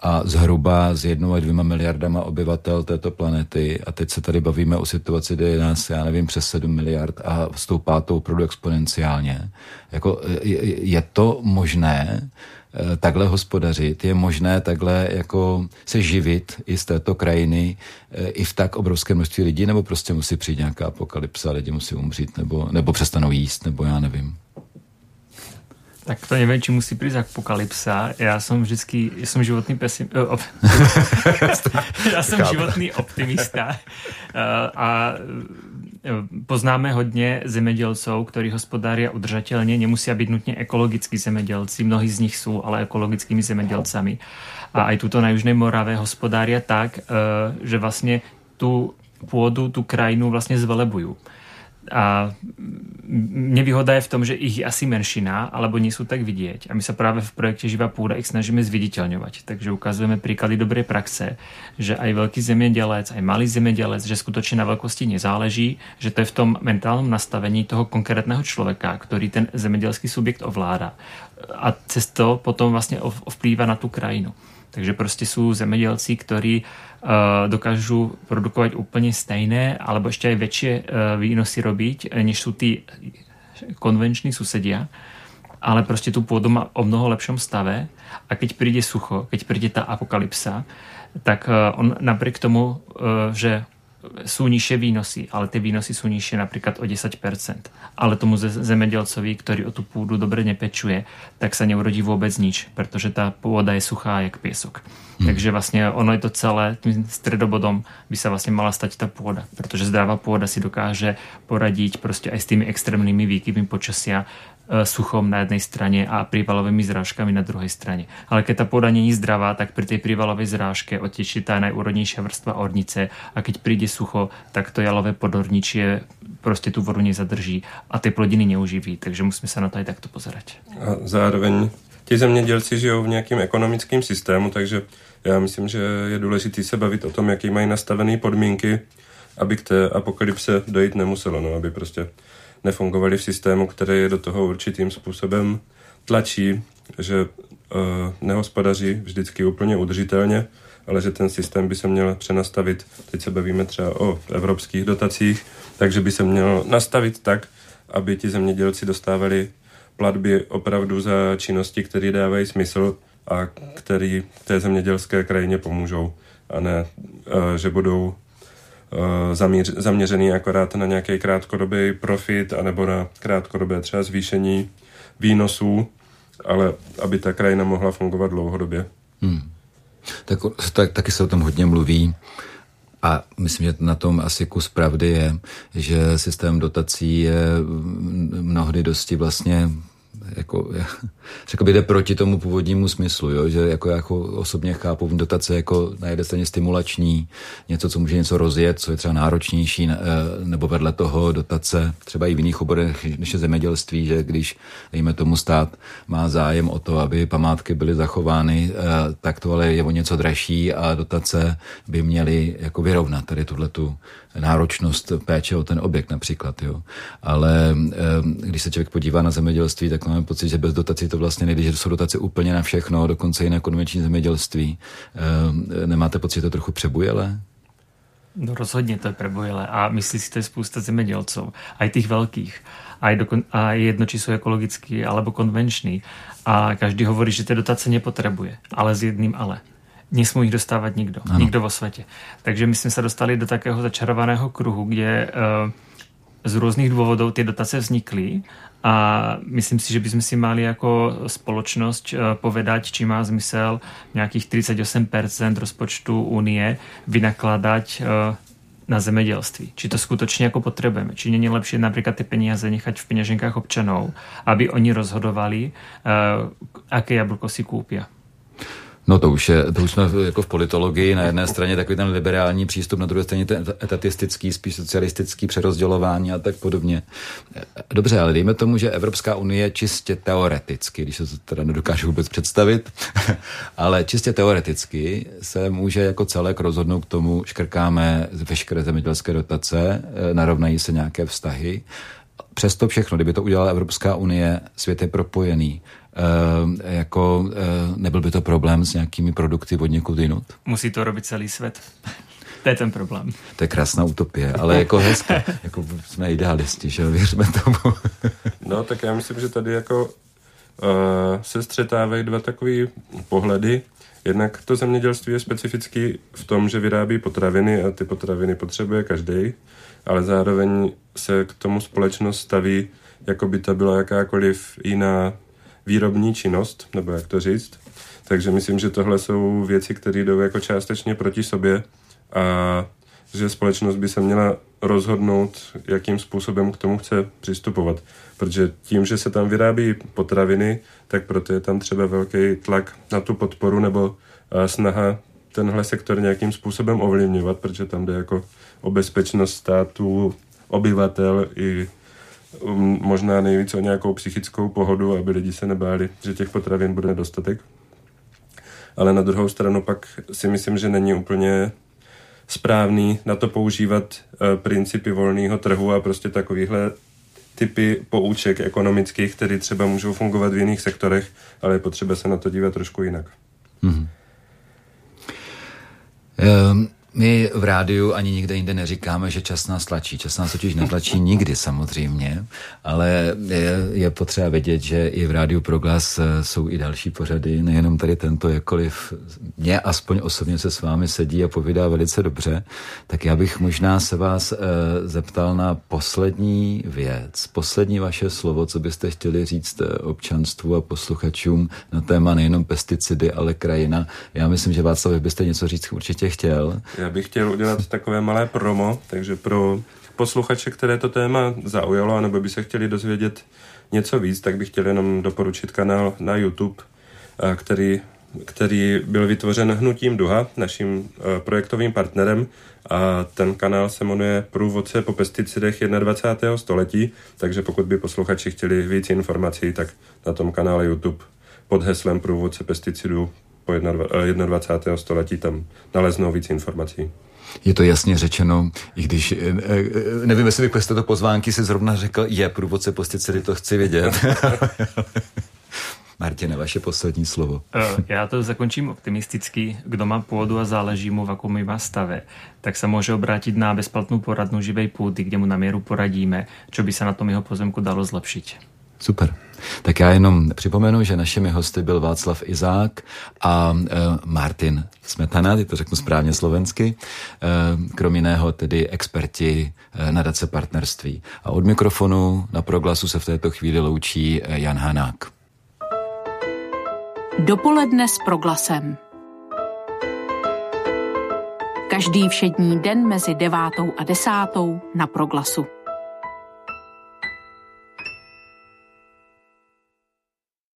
a zhruba s jednou a dvěma miliardama obyvatel této planety a teď se tady bavíme o situaci, kde je nás, já nevím, přes 7 miliard a stoupá to opravdu exponenciálně. Jako, je, to možné eh, takhle hospodařit, je možné takhle jako se živit i z této krajiny, eh, i v tak obrovské množství lidí, nebo prostě musí přijít nějaká apokalypsa, lidi musí umřít, nebo, nebo přestanou jíst, nebo já nevím. Tak to neviem, či musí prísť apokalypsa. Ja som vždycky, ja som životný pesim... Uh, ja som životný optimista. Uh, a poznáme hodně zemědělců, kteří hospodáří udržatelně, nemusí být nutně ekologický zemědělci, mnohí z nich jsou ale ekologickými zemědělcami. A i tuto na Južné Morave hospodária tak, že vlastně tu půdu, tu krajinu vlastně zvelebují. A nevýhoda je v tom, že ich je asi menšina, alebo nie sú tak vidieť. A my sa práve v projekte Živá půda ich snažíme zviditeľňovať. Takže ukazujeme príklady dobrej praxe, že aj veľký zemědělec, aj malý zemědělec, že skutočne na veľkosti nezáleží, že to je v tom mentálnom nastavení toho konkrétneho človeka, ktorý ten zemědělský subjekt ovláda. A cez to potom vlastně ovplýva na tu krajinu. Takže prostě jsou zemědělci, ktorí uh, dokážu produkovat úplně stejné, alebo ještě väčšie uh, výnosy robiť, eh, než jsou ty konvenční susedia, ale prostě tu půdu má o mnoho lepšom stave. A keď přijde sucho, keď přijde ta apokalypsa, tak on napriek tomu, že sú nižšie výnosy, ale ty výnosy sú nižšie napríklad o 10%. Ale tomu zemědělcovi, který o tu půdu dobře nepečuje, tak se neurodí vůbec nič, protože ta půda je suchá jak pěsok. Hmm. Takže vlastně ono je to celé, tím středobodom by se vlastně mala stať ta půda, protože zdravá půda si dokáže poradit prostě i s tými extrémními výkyvy počasia Eh, suchom na jednej strane a prívalovými zrážkami na druhej strane. Ale keď tá pôda není zdravá, tak pri tej prívalovej zrážke otečí tá najúrodnejšia vrstva ornice a keď príde sucho, tak to jalové podorničie prostě tu vodu nezadrží a ty plodiny neuživí, takže musíme se na to i takto pozerať. A zároveň ti zemědělci žijou v nějakém ekonomickém systému, takže já myslím, že je důležité se bavit o tom, jaký mají nastavené podmínky, aby k té apokalypse dojít nemuselo, no, aby prostě nefungovaly v systému, který je do toho určitým způsobem tlačí, že uh, nehospodaří vždycky úplně udržitelně, ale že ten systém by se měl přenastavit, teď se bavíme třeba o evropských dotacích, takže by se měl nastavit tak, aby ti zemědělci dostávali platby opravdu za činnosti, které dávají smysl a které té zemědělské krajině pomůžou a ne, uh, že budou Eh, zamíř, zaměřený akorát na nějaký krátkodobý profit anebo na krátkodobé třeba zvýšení výnosů, ale aby ta krajina mohla fungovat dlouhodobě. Hmm. Tak, tak, taky se o tom hodně mluví. A myslím, že na tom asi kus pravdy je, že systém dotací je mnohdy dosti vlastně jako, řekl by, jde proti tomu původnímu smyslu, jo? že jako, jako osobně chápu dotace jako na jedné straně stimulační, něco, co může něco rozjet, co je třeba náročnější, eh, nebo vedle toho dotace, třeba i v jiných oborech, než je zemědělství, že když, dejme tomu stát, má zájem o to, aby památky byly zachovány, eh, tak to ale je o něco dražší a dotace by měly jako vyrovnat tady tuhle tu náročnost péče o ten objekt například. Jo. Ale když se člověk podívá na zemědělství, tak máme pocit, že bez dotací to vlastně nejde, že jsou dotace úplně na všechno, dokonce i na konvenční zemědělství. Nemáte pocit, že to trochu přebujelé? No rozhodně to je prebujelé a myslí si to je spousta zemědělců, i těch velkých. A, je dokon, a jedno, či jsou ekologický alebo konvenční. A každý hovorí, že ty dotace nepotřebuje, ale s jedným ale nesmú ich dostávat nikdo. Ano. Nikdo vo světě. Takže my jsme se dostali do takého začarovaného kruhu, kde uh, z různých důvodů ty dotace vznikly a myslím si, že bychom si mali jako spoločnosť uh, povedať, či má zmysel nějakých 38% rozpočtu Unie vynakladať uh, na zemědělství. Či to skutečně jako potřebujeme. Či není lepší například ty peníze nechat v peněženkách občanů, aby oni rozhodovali, aké jablko si koupí. No to už, je, to už jsme jako v politologii, na jedné straně takový ten liberální přístup, na druhé straně ten etatistický, spíš socialistický přerozdělování a tak podobně. Dobře, ale dejme tomu, že Evropská unie čistě teoreticky, když se to teda nedokážu vůbec představit, ale čistě teoreticky se může jako celek rozhodnout k tomu, škrkáme veškeré zemědělské dotace, narovnají se nějaké vztahy. Přesto všechno, kdyby to udělala Evropská unie, svět je propojený jako uh, nebyl by to problém s nějakými produkty od někud jinut? Musí to robit celý svět. to je ten problém. To je krásná utopie, ale jako hezké. jako jsme idealisti, že věřme tomu. no, tak já myslím, že tady jako uh, se střetávají dva takové pohledy. Jednak to zemědělství je specifický v tom, že vyrábí potraviny a ty potraviny potřebuje každý, ale zároveň se k tomu společnost staví, jako by to byla jakákoliv jiná výrobní činnost, nebo jak to říct. Takže myslím, že tohle jsou věci, které jdou jako částečně proti sobě a že společnost by se měla rozhodnout, jakým způsobem k tomu chce přistupovat. Protože tím, že se tam vyrábí potraviny, tak proto je tam třeba velký tlak na tu podporu nebo snaha tenhle sektor nějakým způsobem ovlivňovat, protože tam jde jako o bezpečnost států, obyvatel i možná nejvíc o nějakou psychickou pohodu, aby lidi se nebáli, že těch potravin bude nedostatek. Ale na druhou stranu pak si myslím, že není úplně správný na to používat uh, principy volného trhu a prostě takovýhle typy pouček ekonomických, které třeba můžou fungovat v jiných sektorech, ale je potřeba se na to dívat trošku jinak. Mm-hmm. Um, my v rádiu ani nikde jinde neříkáme, že čas nás tlačí. Čas nás totiž netlačí nikdy samozřejmě, ale je, je potřeba vědět, že i v rádiu Proglas eh, jsou i další pořady, nejenom tady tento, jakkoliv mě aspoň osobně se s vámi sedí a povídá velice dobře, tak já bych možná se vás e, zeptal na poslední věc, poslední vaše slovo, co byste chtěli říct eh, občanstvu a posluchačům na téma nejenom pesticidy, ale krajina. Já myslím, že Václav, byste něco říct určitě chtěl. Já já bych chtěl udělat takové malé promo, takže pro posluchače, které to téma zaujalo, anebo by se chtěli dozvědět něco víc, tak bych chtěl jenom doporučit kanál na YouTube, eh, který, který byl vytvořen Hnutím Duha, naším eh, projektovým partnerem a ten kanál se jmenuje Průvodce po pesticidech 21. století, takže pokud by posluchači chtěli víc informací, tak na tom kanále YouTube pod heslem Průvodce pesticidů po 21. Eh, století tam naleznou víc informací. Je to jasně řečeno, i když eh, eh, nevím, jestli bych z této pozvánky si zrovna řekl, je průvodce pesticidy, to chci vědět. Martine, vaše poslední slovo. Já to zakončím optimisticky. Kdo má pôdu a záleží mu, v akom má stave, tak se může obrátit na bezplatnou poradnu živej půdy, kde mu na míru poradíme, čo by se na tom jeho pozemku dalo zlepšit. Super. Tak já jenom připomenu, že našimi hosty byl Václav Izák a e, Martin Smetana, ty to řeknu správně slovensky, e, krom jiného tedy experti e, nadace partnerství. A od mikrofonu na proglasu se v této chvíli loučí e, Jan Hanák. Dopoledne s proglasem. Každý všední den mezi devátou a desátou na proglasu.